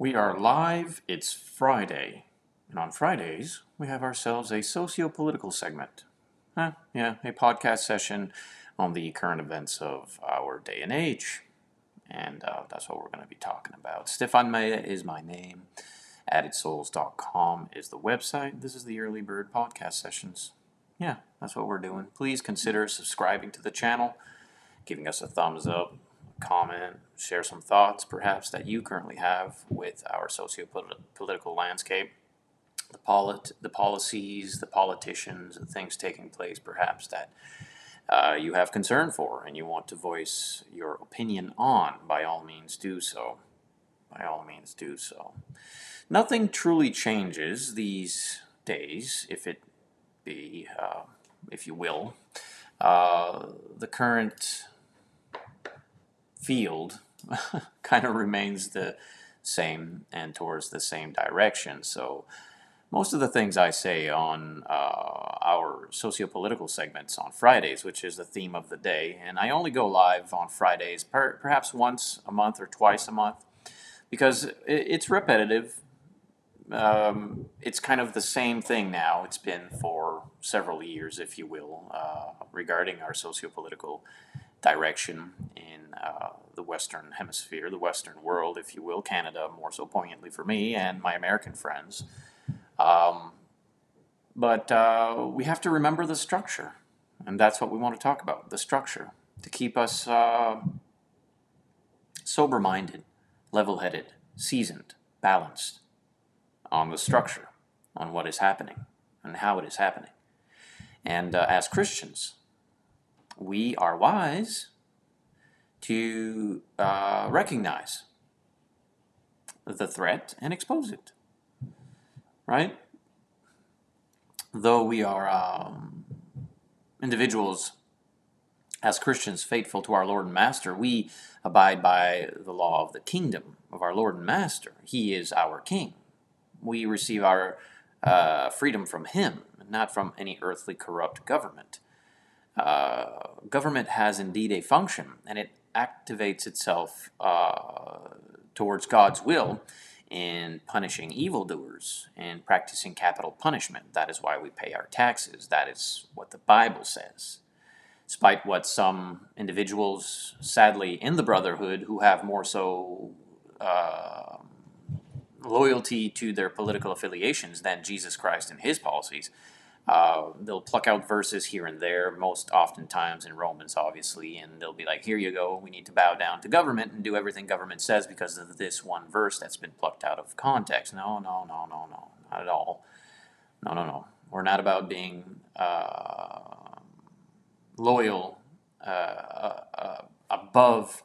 We are live. It's Friday. And on Fridays, we have ourselves a socio political segment. Huh, yeah, a podcast session on the current events of our day and age. And uh, that's what we're going to be talking about. Stefan Maya is my name. AddedSouls.com is the website. This is the Early Bird Podcast Sessions. Yeah, that's what we're doing. Please consider subscribing to the channel, giving us a thumbs up, comment, share some thoughts perhaps that you currently have with our socio-political landscape, the, polit- the policies, the politicians, the things taking place perhaps that uh, you have concern for and you want to voice your opinion on, by all means do so. By all means do so. Nothing truly changes these days, if it be, uh, if you will. Uh, the current field kind of remains the same and towards the same direction. So most of the things I say on uh, our socio-political segments on Fridays, which is the theme of the day, and I only go live on Fridays, per- perhaps once a month or twice a month, because it's repetitive. Um, it's kind of the same thing now. It's been for several years, if you will, uh, regarding our socio-political direction in uh, the Western Hemisphere, the Western world, if you will, Canada more so poignantly for me and my American friends. Um, but uh, we have to remember the structure, and that's what we want to talk about the structure to keep us uh, sober minded, level headed, seasoned, balanced on the structure, on what is happening and how it is happening. And uh, as Christians, we are wise to uh, recognize the threat and expose it. Right? Though we are um, individuals as Christians faithful to our Lord and Master, we abide by the law of the kingdom of our Lord and Master. He is our King. We receive our uh, freedom from Him, not from any earthly corrupt government. Uh, government has indeed a function, and it activates itself uh, towards God's will in punishing evildoers and practicing capital punishment. That is why we pay our taxes. That is what the Bible says. Despite what some individuals, sadly, in the Brotherhood, who have more so uh, loyalty to their political affiliations than Jesus Christ and his policies, uh, they'll pluck out verses here and there, most oftentimes in Romans, obviously, and they'll be like, here you go, we need to bow down to government and do everything government says because of this one verse that's been plucked out of context. No, no, no, no, no, not at all. No, no, no. We're not about being uh, loyal uh, uh, above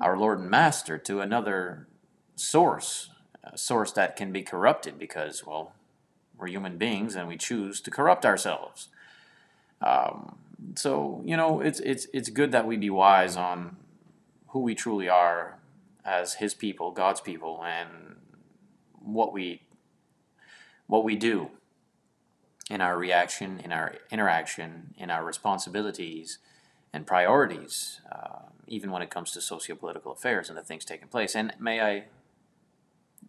our Lord and Master to another source, a source that can be corrupted because, well, we're human beings and we choose to corrupt ourselves. Um, so you know, it's it's it's good that we be wise on who we truly are as His people, God's people, and what we what we do in our reaction, in our interaction, in our responsibilities and priorities, uh, even when it comes to socio-political affairs and the things taking place. And may I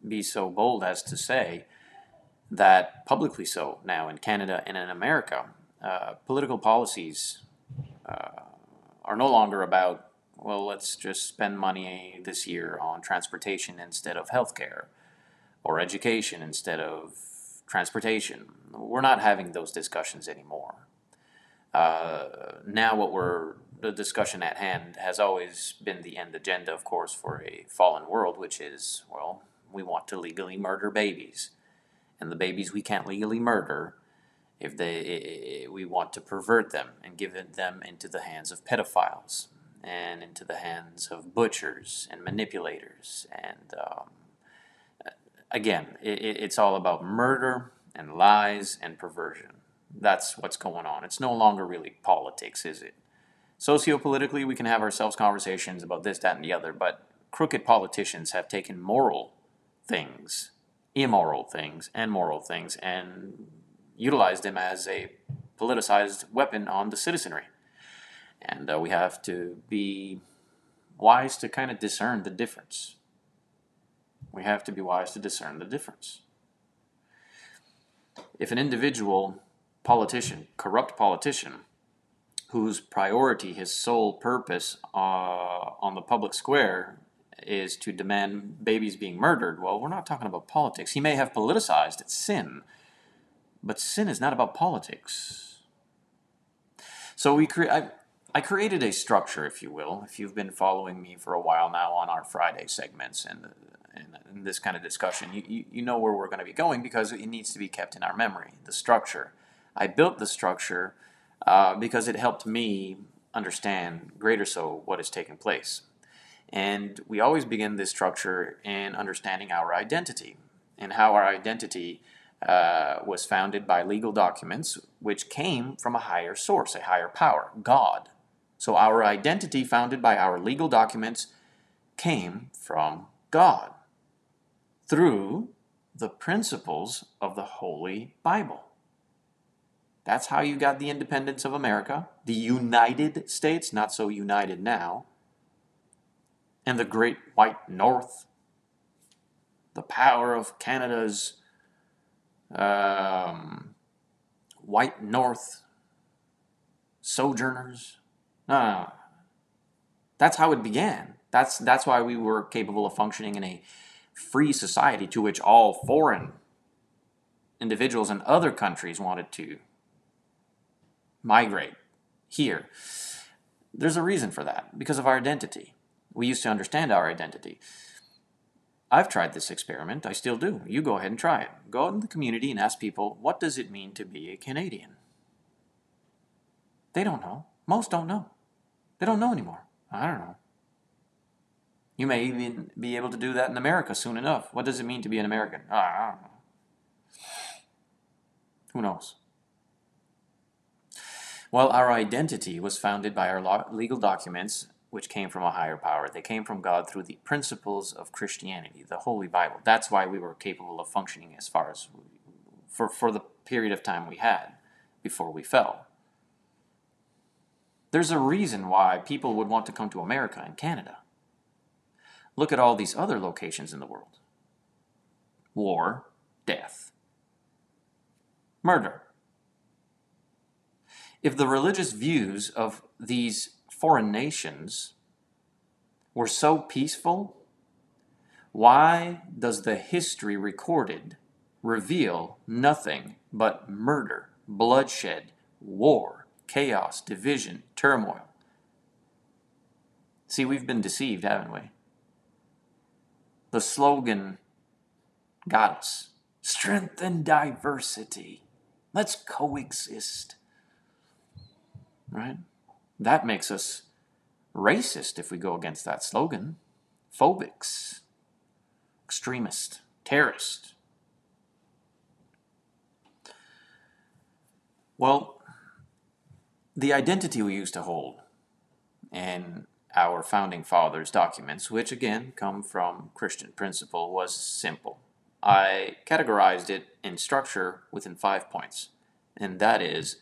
be so bold as to say that publicly so now in Canada and in America, uh, political policies uh, are no longer about, well, let's just spend money this year on transportation instead of healthcare or education instead of transportation. We're not having those discussions anymore. Uh, now, what we're the discussion at hand has always been the end agenda, of course, for a fallen world, which is, well, we want to legally murder babies and the babies we can't legally murder if they we want to pervert them and give them into the hands of pedophiles and into the hands of butchers and manipulators and um, again it, it's all about murder and lies and perversion. That's what's going on. It's no longer really politics is it? Sociopolitically we can have ourselves conversations about this that and the other but crooked politicians have taken moral things immoral things and moral things and utilize them as a politicized weapon on the citizenry. And uh, we have to be wise to kind of discern the difference. We have to be wise to discern the difference. If an individual politician, corrupt politician, whose priority, his sole purpose uh, on the public square is to demand babies being murdered, well, we're not talking about politics. He may have politicized it's sin, but sin is not about politics. So we create. I, I created a structure, if you will, if you've been following me for a while now on our Friday segments and, and, and this kind of discussion, you, you, you know where we're going to be going because it needs to be kept in our memory, the structure. I built the structure uh, because it helped me understand greater so what is taking place. And we always begin this structure in understanding our identity and how our identity uh, was founded by legal documents which came from a higher source, a higher power, God. So our identity founded by our legal documents came from God through the principles of the Holy Bible. That's how you got the independence of America, the United States, not so united now, and the Great White North, the power of Canada's um, White North sojourners. No, no, no, that's how it began. That's that's why we were capable of functioning in a free society to which all foreign individuals in other countries wanted to migrate here. There's a reason for that, because of our identity. We used to understand our identity. I've tried this experiment, I still do. You go ahead and try it. Go out in the community and ask people, what does it mean to be a Canadian? They don't know. Most don't know. They don't know anymore. I don't know. You may even be able to do that in America soon enough. What does it mean to be an American? Ah, I don't know. Who knows? Well, our identity was founded by our legal documents, which came from a higher power. They came from God through the principles of Christianity, the Holy Bible. That's why we were capable of functioning as far as for, for the period of time we had before we fell. There's a reason why people would want to come to America and Canada. Look at all these other locations in the world war, death, murder, if the religious views of these foreign nations were so peaceful, why does the history recorded reveal nothing but murder, bloodshed, war, chaos, division, turmoil? See, we've been deceived, haven't we? The slogan got us strength and diversity. Let's coexist right? That makes us racist if we go against that slogan. Phobics, extremist, terrorist. Well, the identity we used to hold in our founding fathers' documents, which again come from Christian principle, was simple. I categorized it in structure within five points, and that is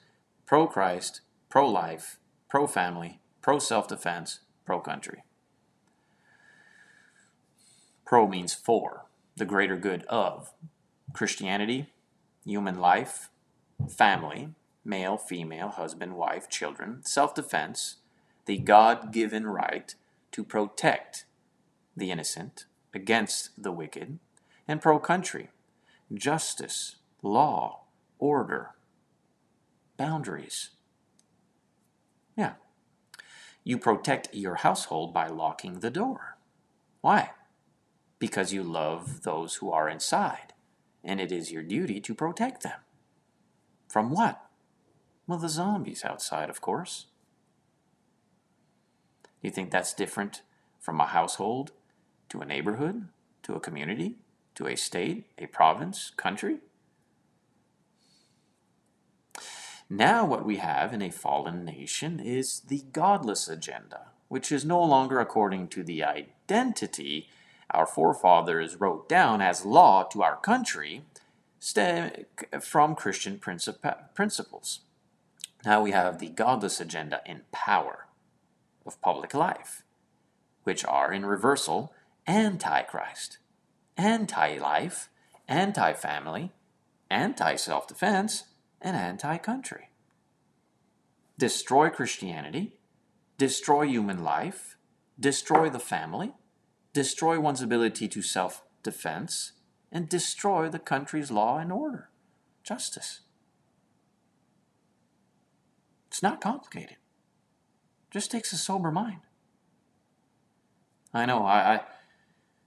pro Christ, pro life, pro family, pro self defense, pro country. Pro means for, the greater good of Christianity, human life, family, male, female, husband, wife, children, self defense, the God given right to protect the innocent against the wicked, and pro country, justice, law, order, boundaries. Yeah. You protect your household by locking the door. Why? Because you love those who are inside, and it is your duty to protect them. From what? Well, the zombies outside, of course. You think that's different from a household to a neighborhood, to a community, to a state, a province, country? Now, what we have in a fallen nation is the godless agenda, which is no longer according to the identity our forefathers wrote down as law to our country from Christian principles. Now we have the godless agenda in power of public life, which are in reversal anti Christ. anti life, and anti country. Destroy Christianity, destroy human life, destroy the family, destroy one's ability to self defense, and destroy the country's law and order, justice. It's not complicated. Just takes a sober mind. I know, I, I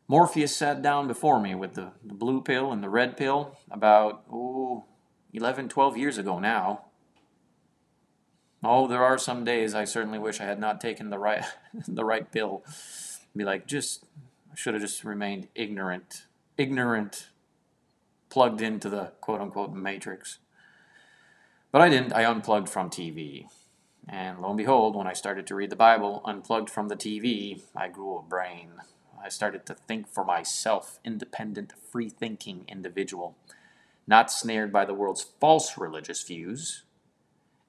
Morpheus sat down before me with the, the blue pill and the red pill about, oh, 11, 12 years ago now. Oh, there are some days I certainly wish I had not taken the right the right pill. Be like, just I should have just remained ignorant, ignorant, plugged into the quote unquote matrix. But I didn't. I unplugged from TV. And lo and behold, when I started to read the Bible, unplugged from the TV, I grew a brain. I started to think for myself, independent, free thinking individual, not snared by the world's false religious views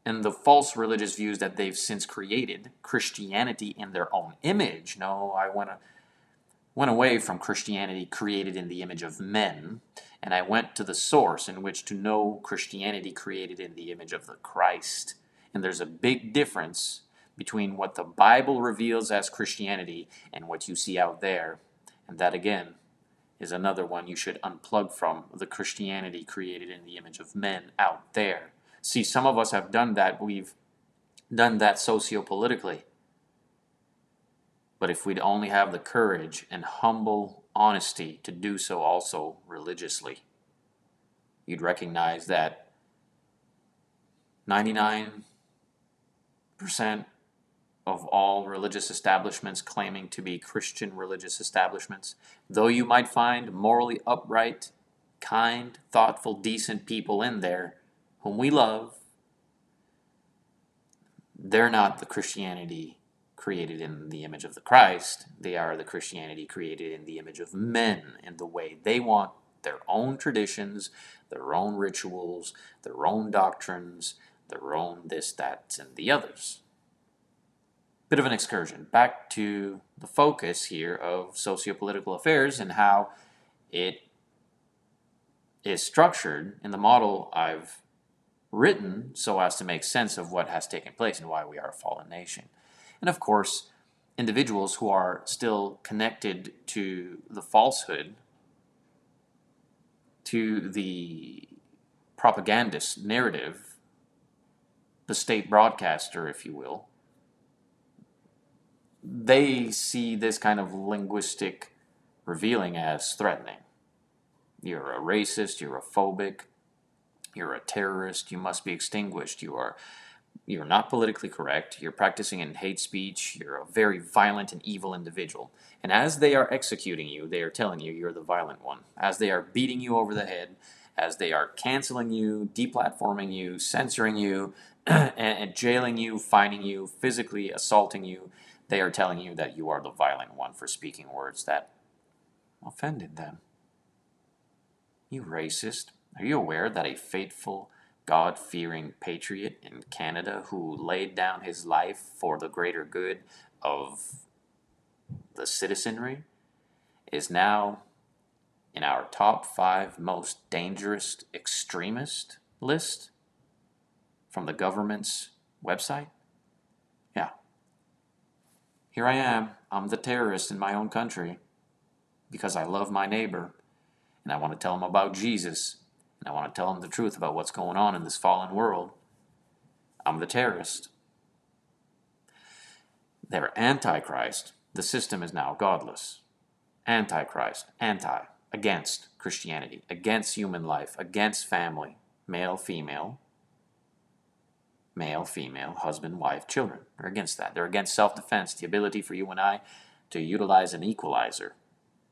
and the false religious views that they've since created, Christianity in their own image. No, I went, went away from Christianity created in the image of men, and I went to the source in which to know Christianity created in the image of the Christ. And there's a big difference between what the Bible reveals as Christianity and what you see out there. And that, again, is another one you should unplug from the Christianity created in the image of men out there. See, some of us have done that. We've done that sociopolitically. But if we'd only have the courage and humble honesty to do so also religiously, you'd recognize that 99% of all religious establishments claiming to be Christian religious establishments, though you might find morally upright, kind, thoughtful, decent people in there whom we love, they're not the Christianity created in the image of the Christ. They are the Christianity created in the image of men in the way they want their own traditions, their own rituals, their own doctrines, their own this, that, and the others bit of an excursion back to the focus here of sociopolitical affairs and how it is structured in the model I've written so as to make sense of what has taken place and why we are a fallen nation. And of course, individuals who are still connected to the falsehood, to the propagandist narrative, the state broadcaster, if you will, they see this kind of linguistic revealing as threatening. You're a racist, you're a phobic, you're a terrorist, you must be extinguished, you are you're not politically correct, you're practicing in hate speech, you're a very violent and evil individual. And as they are executing you, they are telling you you're the violent one. As they are beating you over the head, as they are canceling you, deplatforming you, censoring you, and, jailing you, fining you, physically assaulting you, they are telling you that you are the violent one for speaking words that offended them. You racist. Are you aware that a faithful, God fearing patriot in Canada who laid down his life for the greater good of the citizenry is now in our top five most dangerous extremist list from the government's website? Here I am, I'm the terrorist in my own country because I love my neighbor and I want to tell him about Jesus and I want to tell him the truth about what's going on in this fallen world. I'm the terrorist. They're antichrist. The system is now godless. Antichrist, anti, against Christianity, against human life, against family, male, female, male, female, husband, wife, children. They're against that. They're against self defense, the ability for you and I to utilize an equalizer,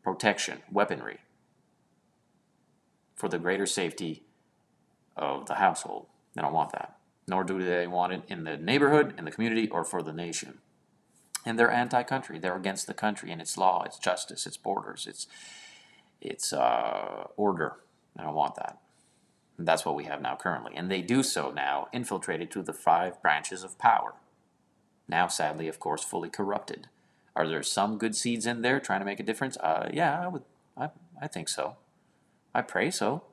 protection, weaponry for the greater safety of the household. They don't want that. Nor do they want it in the neighborhood, in the community, or for the nation. And they're anti-country. They're against the country and its law, its justice, its borders, its its uh, order. They don't want that. And that's what we have now currently. And they do so now, infiltrated to the five branches of power. Now, sadly, of course, fully corrupted. Are there some good seeds in there trying to make a difference? Uh, yeah, I would, I, I think so. I pray so.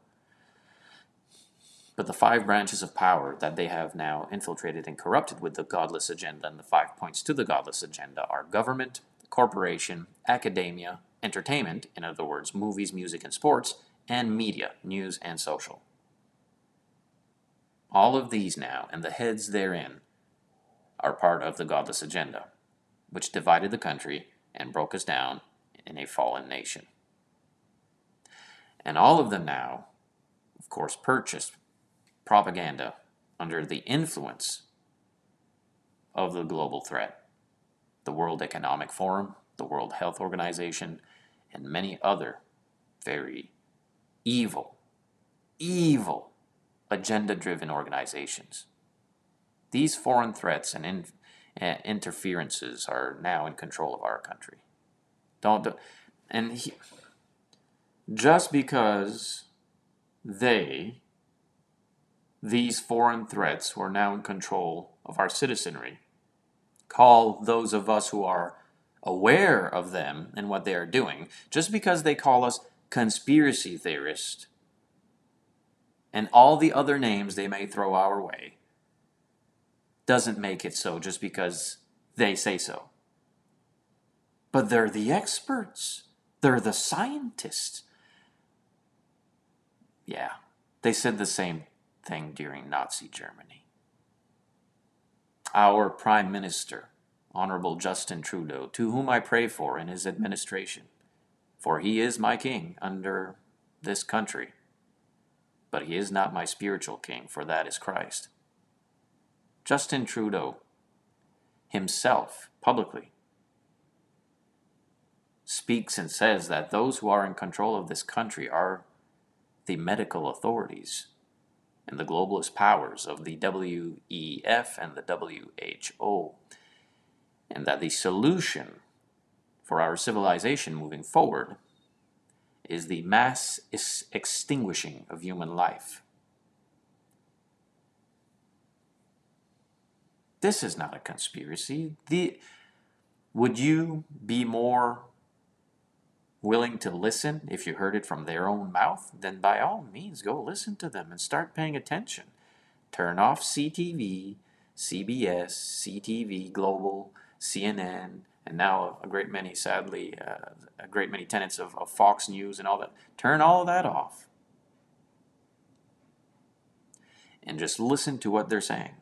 But the five branches of power that they have now infiltrated and corrupted with the godless agenda and the five points to the godless agenda are government, corporation, academia, entertainment, in other words, movies, music, and sports, and media, news, and social. All of these now, and the heads therein, are part of the godless agenda, which divided the country and broke us down in a fallen nation. And all of them now, of course, purchased propaganda under the influence of the global threat. The World Economic Forum, the World Health Organization, and many other very evil, evil, agenda driven organizations. These foreign threats and in, uh, interferences are now in control of our country. Don't, and he, just because they, these foreign threats who are now in control of our citizenry, call those of us who are aware of them and what they are doing, just because they call us conspiracy theorists and all the other names they may throw our way, doesn't make it so just because they say so. But they're the experts, they're the scientists. Yeah, they said the same thing during Nazi Germany. Our Prime Minister Honorable Justin Trudeau, to whom I pray for in his administration, for he is my king under this country. But he is not my spiritual king, for that is Christ. Justin Trudeau himself, publicly, speaks and says that those who are in control of this country are the medical authorities and the globalist powers of the WEF and the WHO and that the solution for our civilization moving forward is the mass extinguishing of human life. This is not a conspiracy. The, would you be more willing to listen if you heard it from their own mouth? Then by all means, go listen to them and start paying attention. Turn off CTV, CBS, CTV, Global, CNN, and now a great many, sadly, uh, a great many tenants of, of Fox News and all that. Turn all of that off and just listen to what they're saying.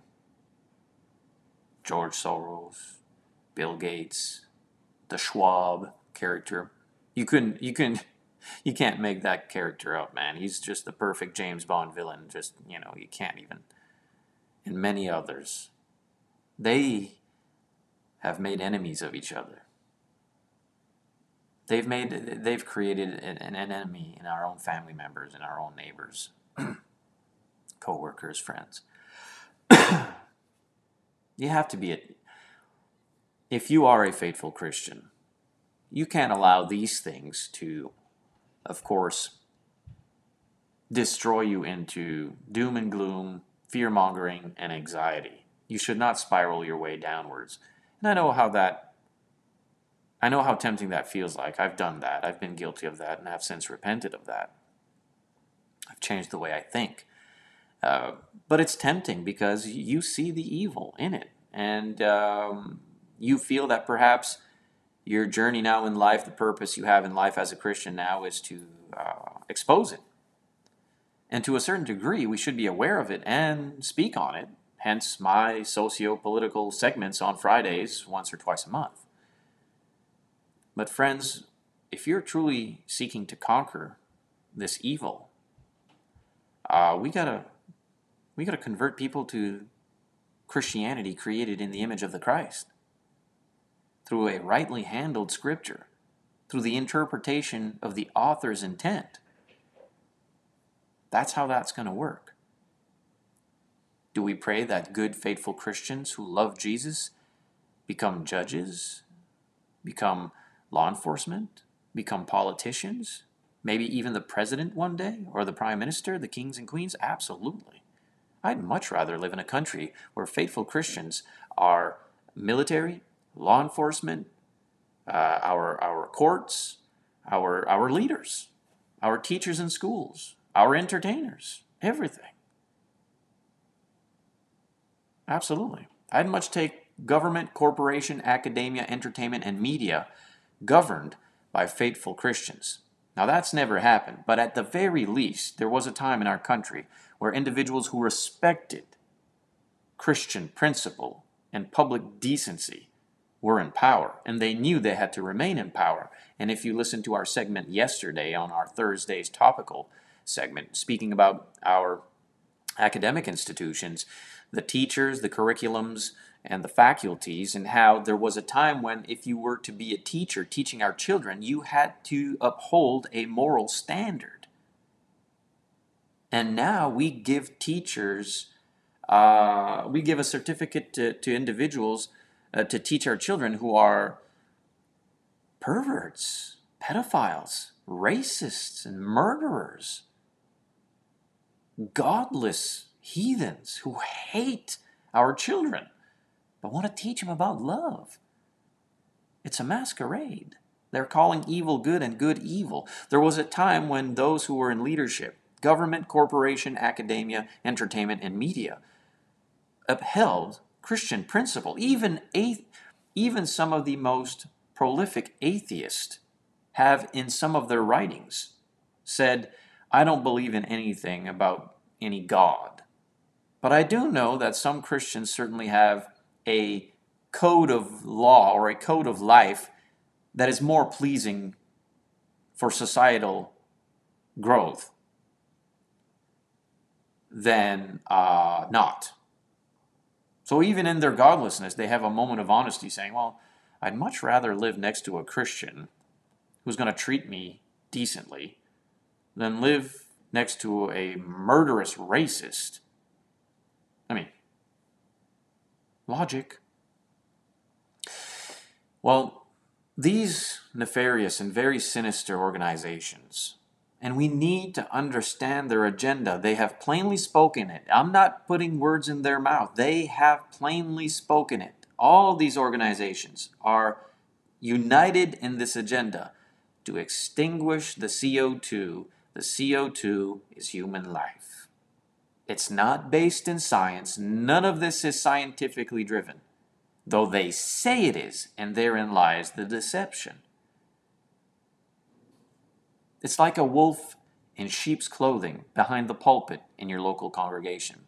George Soros, Bill Gates, the Schwab character. You couldn't, you couldn't, you can't make that character up, man. He's just the perfect James Bond villain. Just, you know, you can't even. And many others. They have made enemies of each other. They've made they've created an, an enemy in our own family members, in our own neighbors, co-workers, friends. you have to be a, if you are a faithful Christian, you can't allow these things to, of course, destroy you into doom and gloom, fear mongering, and anxiety. You should not spiral your way downwards and I know how that, I know how tempting that feels like. I've done that. I've been guilty of that and have since repented of that. I've changed the way I think. Uh, but it's tempting because you see the evil in it. And um, you feel that perhaps your journey now in life, the purpose you have in life as a Christian now is to uh, expose it. And to a certain degree, we should be aware of it and speak on it hence my socio political segments on Fridays once or twice a month. But, friends, if you're truly seeking to conquer this evil, uh, we gotta we gotta convert people to Christianity created in the image of the Christ through a rightly handled scripture, through the interpretation of the author's intent. That's how that's going to work. Do we pray that good, faithful Christians who love Jesus become judges, become law enforcement, become politicians, maybe even the president one day, or the prime minister, the kings and queens? Absolutely. I'd much rather live in a country where faithful Christians are military, law enforcement, uh, our, our courts, our, our leaders. our teachers in schools, our entertainers, everything. Absolutely. I'd much take government, corporation, academia, entertainment, and media governed by faithful Christians. Now, that's never happened, but at the very least, there was a time in our country where individuals who respected Christian principle and public decency were in power, and they knew they had to remain in power. And if you listened to our segment yesterday on our Thursday's topical segment, speaking about our academic institutions, the teachers, the curriculums, and the faculties, and how there was a time when, if you were to be a teacher teaching our children, you had to uphold a moral standard. And now we give teachers, uh, we give a certificate to, to individuals uh, to teach our children who are perverts, pedophiles, racists, and murderers, godless heathens who hate our children but want to teach them about love. It's a masquerade. They're calling evil good and good evil. There was a time when those who were in leadership, government, corporation, academia, entertainment, and media, upheld Christian principle. Even, athe- even some of the most prolific atheists have, in some of their writings, said, I don't believe in anything about any God. But I do know that some Christians certainly have a code of law or a code of life that is more pleasing for societal growth than uh, not. So even in their godlessness, they have a moment of honesty saying, Well, I'd much rather live next to a Christian who's going to treat me decently than live next to a murderous racist. I mean, logic. Well, these nefarious and very sinister organizations and we need to understand their agenda. They have plainly spoken it. I'm not putting words in their mouth. They have plainly spoken it. All these organizations are united in this agenda to extinguish the CO2. The CO2 is human life. It's not based in science. None of this is scientifically driven, though they say it is, and therein lies the deception. It's like a wolf in sheep's clothing behind the pulpit in your local congregation.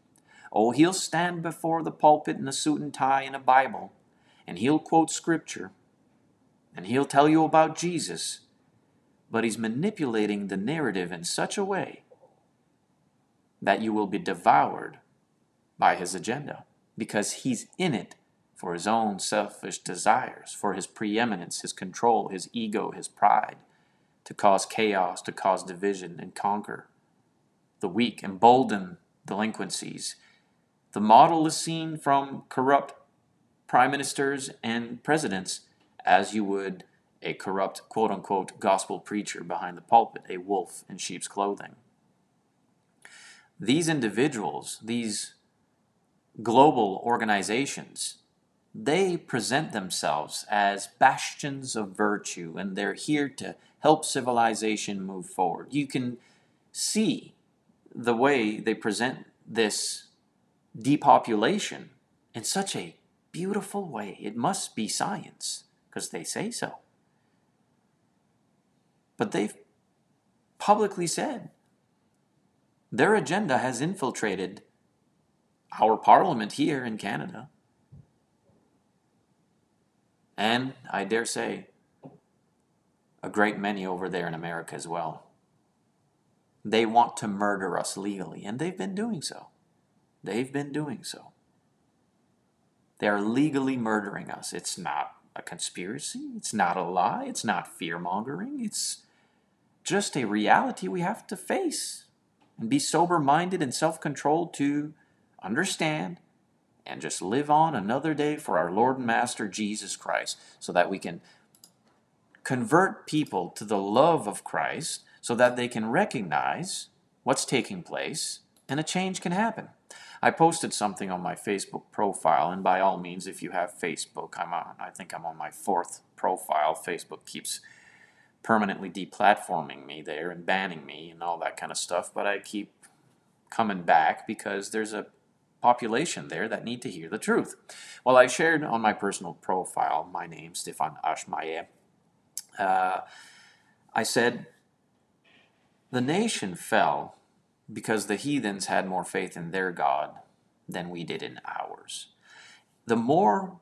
Oh, he'll stand before the pulpit in a suit and tie and a Bible, and he'll quote scripture, and he'll tell you about Jesus, but he's manipulating the narrative in such a way that you will be devoured by his agenda because he's in it for his own selfish desires, for his preeminence, his control, his ego, his pride to cause chaos, to cause division and conquer the weak, embolden delinquencies. The model is seen from corrupt prime ministers and presidents as you would a corrupt quote unquote gospel preacher behind the pulpit, a wolf in sheep's clothing. These individuals, these global organizations, they present themselves as bastions of virtue and they're here to help civilization move forward. You can see the way they present this depopulation in such a beautiful way. It must be science because they say so. But they've publicly said their agenda has infiltrated our parliament here in Canada. And I dare say, a great many over there in America as well. They want to murder us legally, and they've been doing so. They've been doing so. They are legally murdering us. It's not a conspiracy, it's not a lie, it's not fear mongering, it's just a reality we have to face and be sober minded and self controlled to understand and just live on another day for our Lord and Master Jesus Christ so that we can convert people to the love of Christ so that they can recognize what's taking place and a change can happen. I posted something on my Facebook profile, and by all means, if you have Facebook, I'm on, I think I'm on my fourth profile. Facebook keeps permanently deplatforming me there and banning me and all that kind of stuff, but I keep coming back because there's a population there that need to hear the truth. Well, I shared on my personal profile my name, Stefan Ashmaye. Uh, I said, the nation fell because the heathens had more faith in their God than we did in ours. The more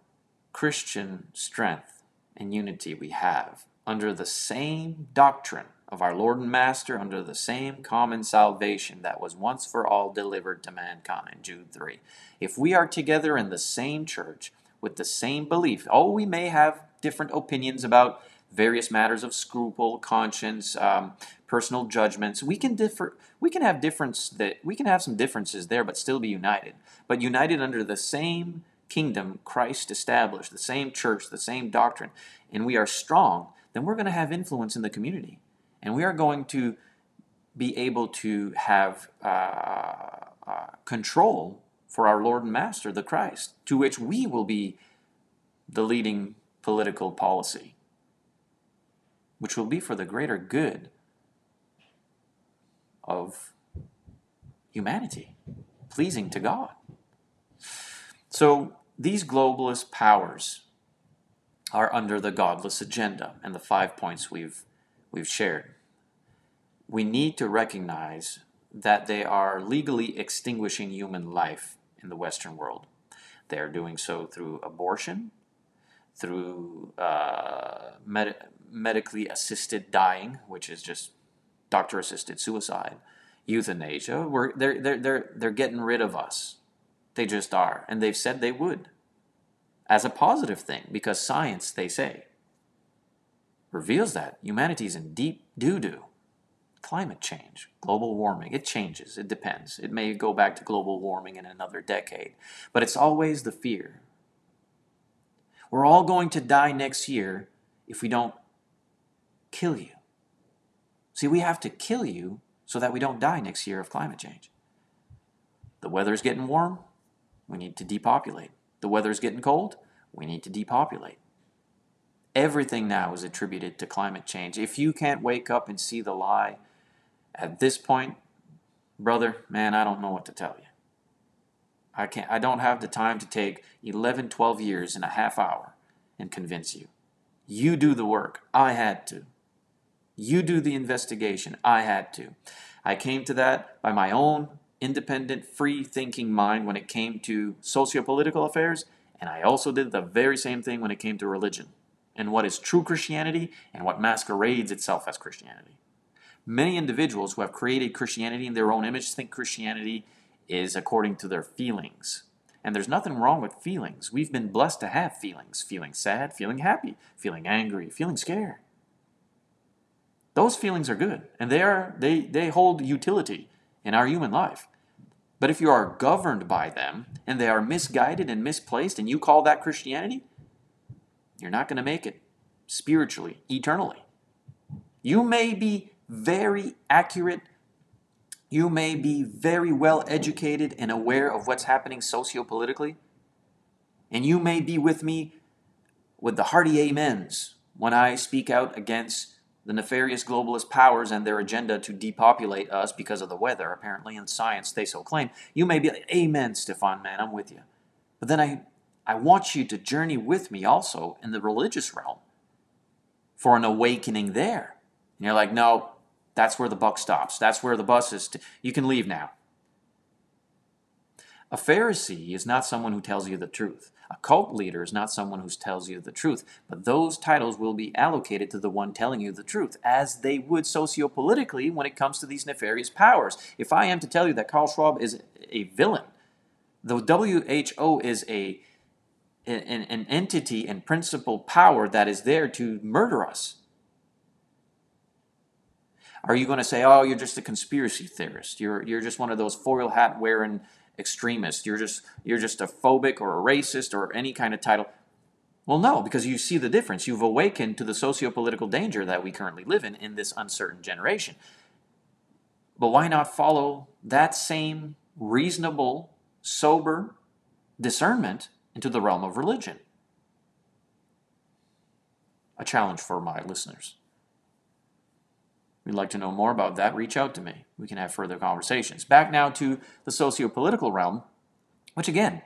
Christian strength and unity we have under the same doctrine of our Lord and Master, under the same common salvation that was once for all delivered to mankind, Jude 3. If we are together in the same church with the same belief, oh, we may have different opinions about various matters of scruple, conscience, um, personal judgments. We can differ. We can have difference that we can have some differences there, but still be united. But united under the same kingdom Christ established, the same church, the same doctrine, and we are strong. Then we're going to have influence in the community, and we are going to be able to have uh, uh, control for our Lord and Master, the Christ, to which we will be the leading political policy which will be for the greater good of humanity, pleasing to God. So these globalist powers are under the godless agenda and the five points we've we've shared. We need to recognize that they are legally extinguishing human life in the Western world. They are doing so through abortion, through uh, med- medically assisted dying, which is just doctor assisted suicide, euthanasia. We're, they're, they're, they're, they're getting rid of us. They just are. And they've said they would as a positive thing because science, they say, reveals that humanity is in deep doo doo. Climate change, global warming, it changes, it depends. It may go back to global warming in another decade, but it's always the fear. We're all going to die next year if we don't kill you. See, we have to kill you so that we don't die next year of climate change. The weather's getting warm, we need to depopulate. The weather's getting cold, we need to depopulate. Everything now is attributed to climate change. If you can't wake up and see the lie at this point, brother, man, I don't know what to tell you. I can't I don't have the time to take 11, 12 years in a half hour and convince you. You do the work. I had to. You do the investigation. I had to. I came to that by my own independent, free thinking mind when it came to socio-political affairs, and I also did the very same thing when it came to religion and what is true Christianity and what masquerades itself as Christianity. Many individuals who have created Christianity in their own image think Christianity is according to their feelings. And there's nothing wrong with feelings. We've been blessed to have feelings feeling sad, feeling happy, feeling angry, feeling scared. Those feelings are good, and they are they they hold utility in our human life. But if you are governed by them and they are misguided and misplaced and you call that Christianity, you're not going to make it spiritually, eternally. You may be very accurate, you may be very well educated and aware of what's happening socio-politically, and you may be with me with the hearty amens when I speak out against the nefarious globalist powers and their agenda to depopulate us because of the weather, apparently in science they so claim, you may be like, Amen, Stefan, man, I'm with you. But then I, I want you to journey with me also in the religious realm for an awakening there. And you're like, no, that's where the buck stops. That's where the bus is. You can leave now. A Pharisee is not someone who tells you the truth. A cult leader is not someone who tells you the truth, but those titles will be allocated to the one telling you the truth, as they would sociopolitically when it comes to these nefarious powers. If I am to tell you that Karl Schwab is a villain, the WHO is a an, an entity and principal power that is there to murder us. Are you going to say, "Oh, you're just a conspiracy theorist. You're you're just one of those foil hat wearing extremist. You're just you're just a phobic or a racist or any kind of title. Well, no, because you see the difference. You've awakened to the socio-political danger that we currently live in in this uncertain generation. But why not follow that same reasonable, sober discernment into the realm of religion? A challenge for my listeners. We'd like to know more about that. Reach out to me. We can have further conversations. Back now to the socio political realm, which again,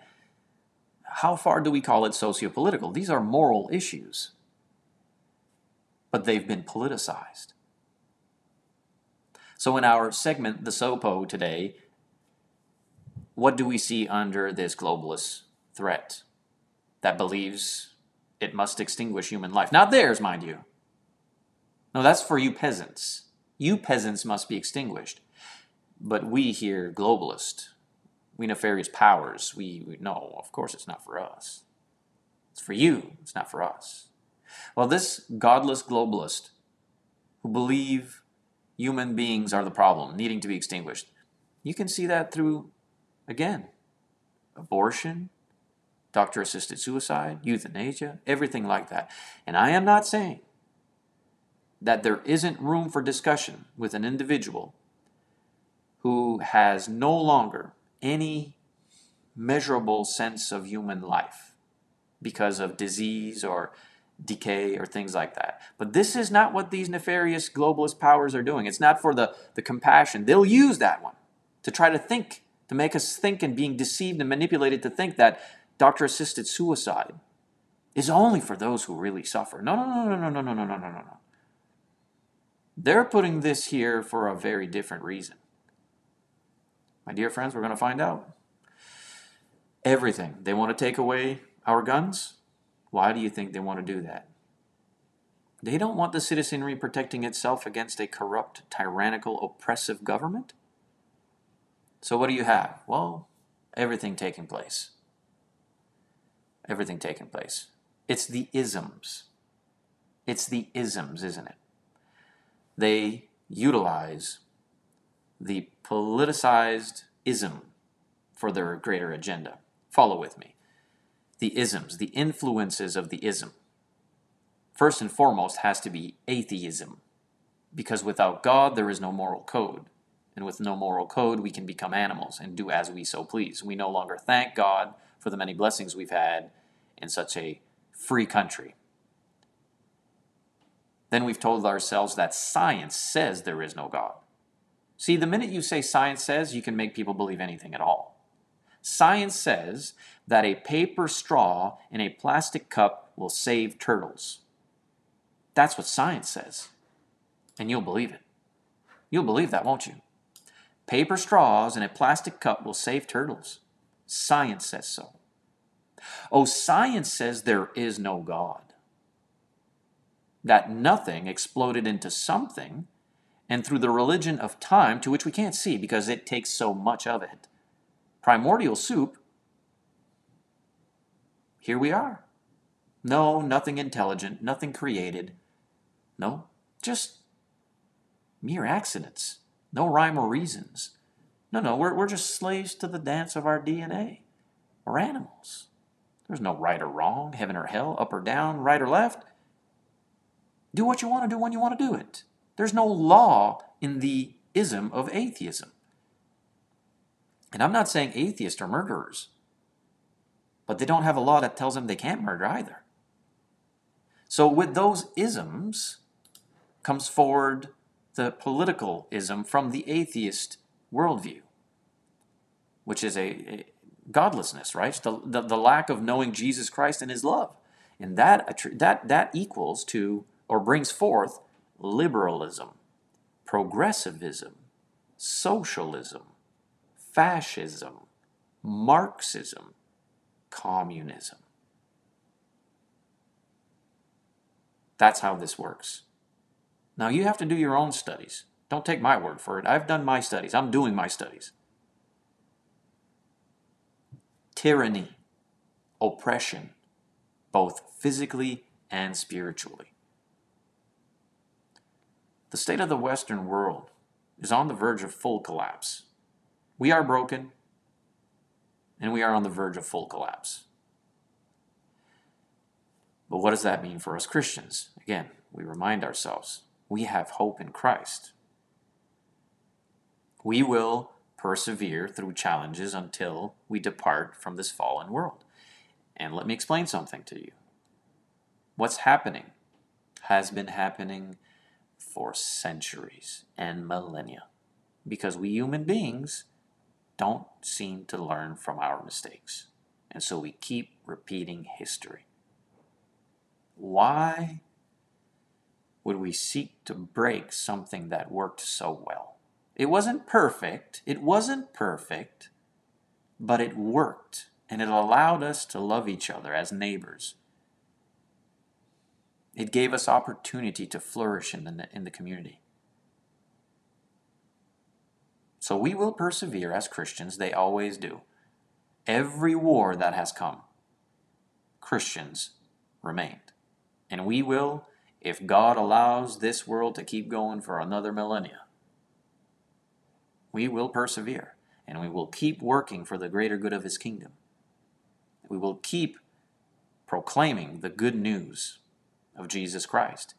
how far do we call it socio political? These are moral issues, but they've been politicized. So, in our segment, the SOPO today, what do we see under this globalist threat that believes it must extinguish human life? Not theirs, mind you. No, that's for you peasants. You peasants must be extinguished. But we here, globalists, we nefarious powers, we, we of course it's not for us. It's for you, it's not for us. Well, this godless globalist who believe human beings are the problem, needing to be extinguished, you can see that through, again, abortion, doctor assisted suicide, euthanasia, everything like that. And I am not saying that there isn't room for discussion with an individual who has no longer any measurable sense of human life because of disease or decay or things like that. But this is not what these nefarious globalist powers are doing. It's not for the, the compassion. They'll use that one to try to think, to make us think and being deceived and manipulated to think that doctor assisted suicide is only for those who really suffer. No, no, no, no, no, no, no, no, no, no, no. They're putting this here for a very different reason. My dear friends, we're going to find out. Everything. They want to take away our guns. Why do you think they want to do that? They don't want the citizenry protecting itself against a corrupt, tyrannical, oppressive government. So what do you have? Well, everything taking place. Everything taking place. It's the isms. It's the isms, isn't it? They utilize the politicized ism for their greater agenda. Follow with me. The isms, the influences of the ism. First and foremost has to be atheism, because without God there is no moral code. And with no moral code, we can become animals and do as we so please. We no longer thank God for the many blessings we've had in such a free country. Then we've told ourselves that science says there is no God. See, the minute you say science says, you can make people believe anything at all. Science says that a paper straw in a plastic cup will save turtles. That's what science says. And you'll believe it. You'll believe that, won't you? Paper straws in a plastic cup will save turtles. Science says so. Oh, science says there is no God that nothing exploded into something, and through the religion of time, to which we can't see because it takes so much of it. Primordial soup, here we are. No, nothing intelligent, nothing created. No, just mere accidents. No rhyme or reasons. No, no, we're, we're just slaves to the dance of our DNA. We're animals. There's no right or wrong, heaven or hell, up or down, right or left. Do what you want to do when you want to do it. There's no law in the ism of atheism. And I'm not saying atheists are murderers, but they don't have a law that tells them they can't murder either. So, with those isms comes forward the political ism from the atheist worldview, which is a, a godlessness, right? The, the, the, lack of knowing Jesus Christ and his love. And that, that, that equals to or brings forth liberalism, progressivism, socialism, fascism, Marxism, communism. That's how this works. Now you have to do your own studies. Don't take my word for it. I've done my studies. I'm doing my studies. Tyranny, oppression, both physically and spiritually. The state of the Western world is on the verge of full collapse. We are broken, and we are on the verge of full collapse. But what does that mean for us Christians? Again, we remind ourselves we have hope in Christ. We will persevere through challenges until we depart from this fallen world. And let me explain something to you. What's happening has been happening for centuries and millennia because we human beings don't seem to learn from our mistakes. And so we keep repeating history. Why would we seek to break something that worked so well? It wasn't perfect. It wasn't perfect, but it worked and it allowed us to love each other as neighbors. It gave us opportunity to flourish in the, in the community. So we will persevere as Christians, they always do. Every war that has come, Christians remained. And we will, if God allows this world to keep going for another millennia, we will persevere and we will keep working for the greater good of His kingdom. We will keep proclaiming the good news of Jesus Christ.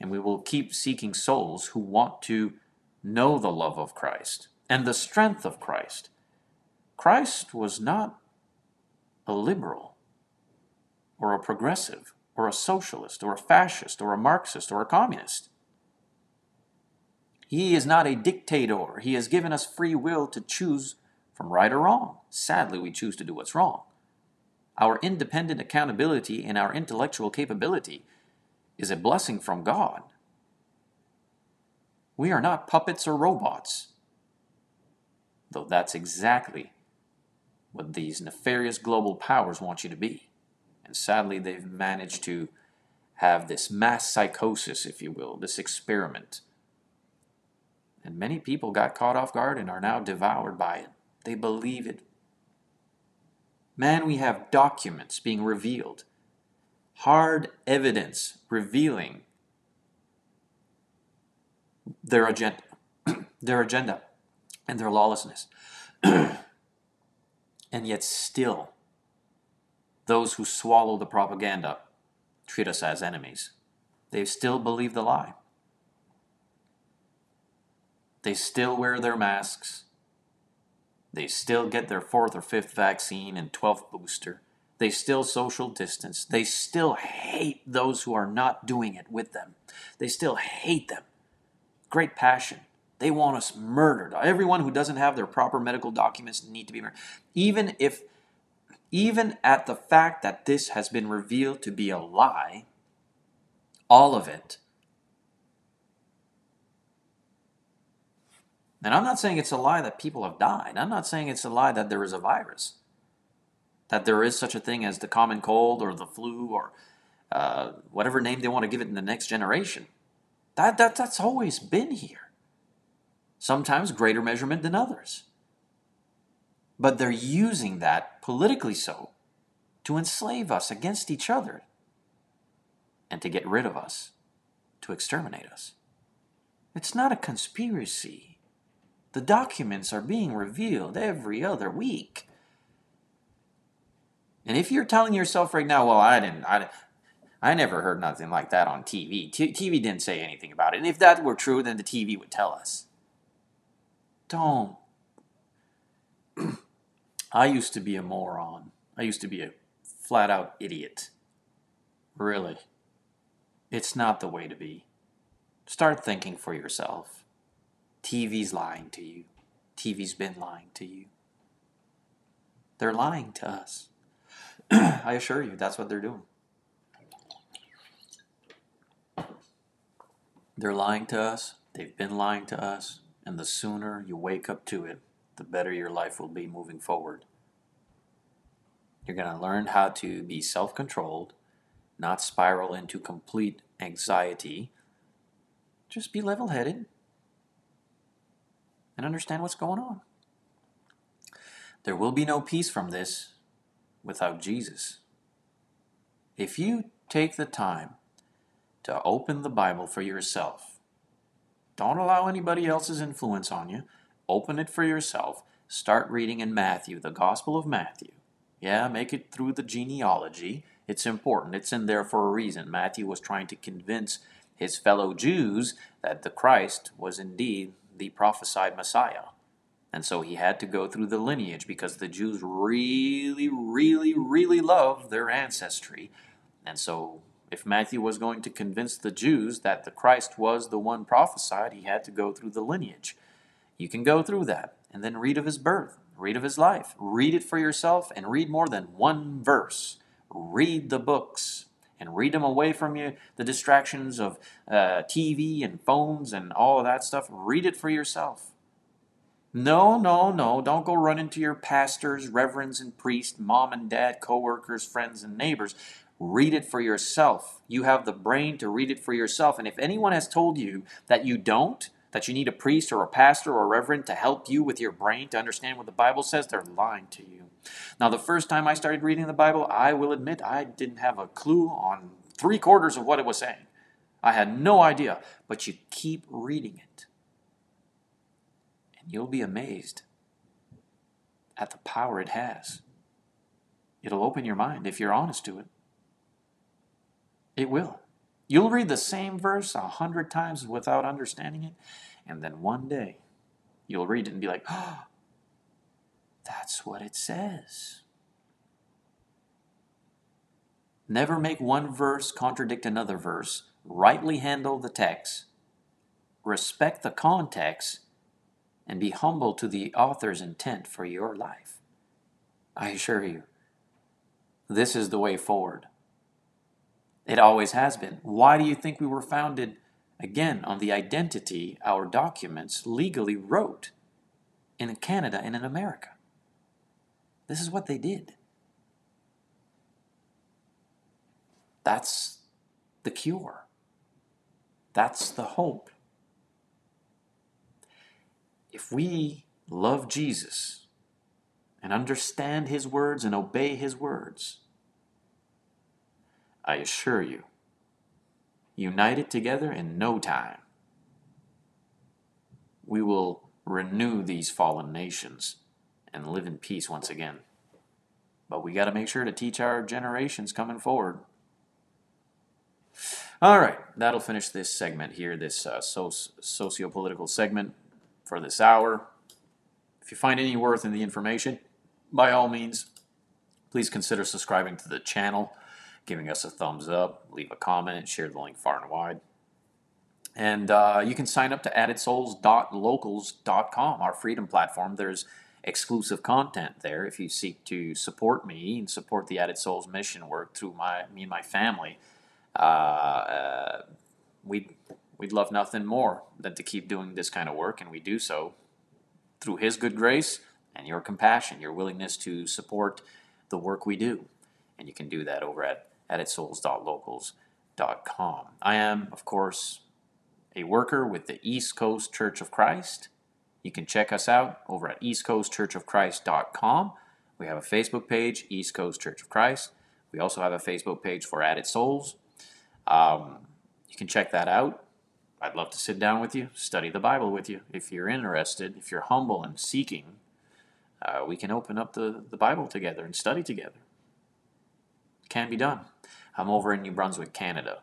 And we will keep seeking souls who want to know the love of Christ and the strength of Christ. Christ was not a liberal or a progressive or a socialist or a fascist or a Marxist or a communist. He is not a dictator. He has given us free will to choose from right or wrong. Sadly, we choose to do what's wrong. Our independent accountability and our intellectual capability is a blessing from God. We are not puppets or robots. Though that's exactly what these nefarious global powers want you to be. And sadly, they've managed to have this mass psychosis, if you will, this experiment. And many people got caught off guard and are now devoured by it. They believe it. Man, we have documents being revealed, hard evidence revealing their agenda, their agenda, and their lawlessness. and yet, still, those who swallow the propaganda treat us as enemies. They still believe the lie. They still wear their masks. They still get their fourth or fifth vaccine and 12th booster. They still social distance. They still hate those who are not doing it with them. They still hate them great passion. They want us murdered. Everyone who doesn't have their proper medical documents need to be murdered. Even if, even at the fact that this has been revealed to be a lie, all of it. And I'm not saying it's a lie that people have died. I'm not saying it's a lie that there is a virus, that there is such a thing as the common cold or the flu or uh, whatever name they want to give it in the next generation. That, that, that's always been here. Sometimes greater measurement than others. But they're using that, politically so, to enslave us against each other and to get rid of us, to exterminate us. It's not a conspiracy. The documents are being revealed every other week. And if you're telling yourself right now, well, I didn't, I, I never heard nothing like that on TV. T- TV didn't say anything about it. And if that were true, then the TV would tell us. Don't. I used to be a moron. I used to be a flat out idiot. Really. It's not the way to be. Start thinking for yourself. TV's lying to you. TV's been lying to you. They're lying to us. I assure you, that's what they're doing. They're lying to us, they've been lying to us, and the sooner you wake up to it, the better your life will be moving forward. You're going to learn how to be self controlled, not spiral into complete anxiety. Just be level headed and understand what's going on. There will be no peace from this without Jesus. If you take the time to open the Bible for yourself. Don't allow anybody else's influence on you. Open it for yourself. Start reading in Matthew, the Gospel of Matthew. Yeah, make it through the genealogy. It's important. It's in there for a reason. Matthew was trying to convince his fellow Jews that the Christ was indeed the prophesied Messiah. And so he had to go through the lineage because the Jews really, really, really love their ancestry. And so If Matthew was going to convince the Jews that the Christ was the one prophesied, he had to go through the lineage. You can go through that and then read of his birth, read of his life, read it for yourself, and read more than one verse. Read the books and read them away from you, the distractions of uh, TV and phones and all of that stuff. Read it for yourself. No, no, no. Don't go running to your pastors, reverends, and priests, mom and dad, co workers, friends, and neighbors. Read it for yourself. You have the brain to read it for yourself. And if anyone has told you that you don't, that you need a priest or a pastor or a reverend to help you with your brain to understand what the Bible says, they're lying to you. Now, the first time I started reading the Bible, I will admit I didn't have a clue on three quarters of what it was saying. I had no idea. But you keep reading it and you'll be amazed at the power it has. It'll open your mind if you're honest to it. It will. You'll read the same verse a hundred times without understanding it, and then one day you'll read it and be like, oh, that's what it says. Never make one verse contradict another verse. Rightly handle the text. Respect the context and be humble to the author's intent for your life. I assure you, this is the way forward. It always has been. Why do you think we were founded, again, on the identity our documents legally wrote in Canada and in America? This is what they did. That's the cure. That's the hope if we love Jesus and understand his words and obey his words, I assure you, united together in no time, we will renew these fallen nations and live in peace once again. But we got to make sure to teach our generations coming forward. All right, that'll finish this segment here, this uh, socio political segment for this hour. If you find any worth in the information, by all means, please consider subscribing to the channel, giving us a thumbs up, leave a comment, share the link far and wide. And uh, you can sign up to addedsouls.locals.com, our freedom platform. There's exclusive content there if you seek to support me and support the Added Souls mission work through my me and my family. Uh, uh, we we'd love nothing more than to keep doing this kind of work, and we do so through His good grace and your compassion, your willingness to support the work we do. And you can do that over at addedSouls.locals.com. I am, of course, a worker with the East Coast Church of Christ. You can check us out over at eastcoastchurchofchrist.com. We have a Facebook page, East Coast Church of Christ. We also have a Facebook page for Added Souls. Um, you can check that out. I'd love to sit down with you, study the Bible with you. If you're interested, if you're humble and seeking, uh, we can open up the, the Bible together and study together. It can be done. I'm over in New Brunswick, Canada.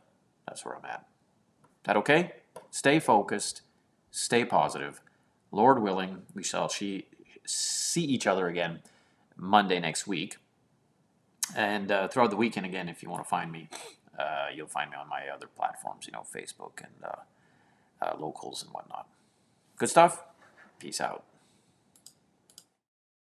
That's where I'm at. That okay? Stay focused, stay positive. Lord willing, we shall see each other again Monday next week. And uh, throughout the weekend again, if you want to find me, uh, you'll find me on my other platforms, you know, Facebook and uh, uh, locals and whatnot. Good stuff. Peace out.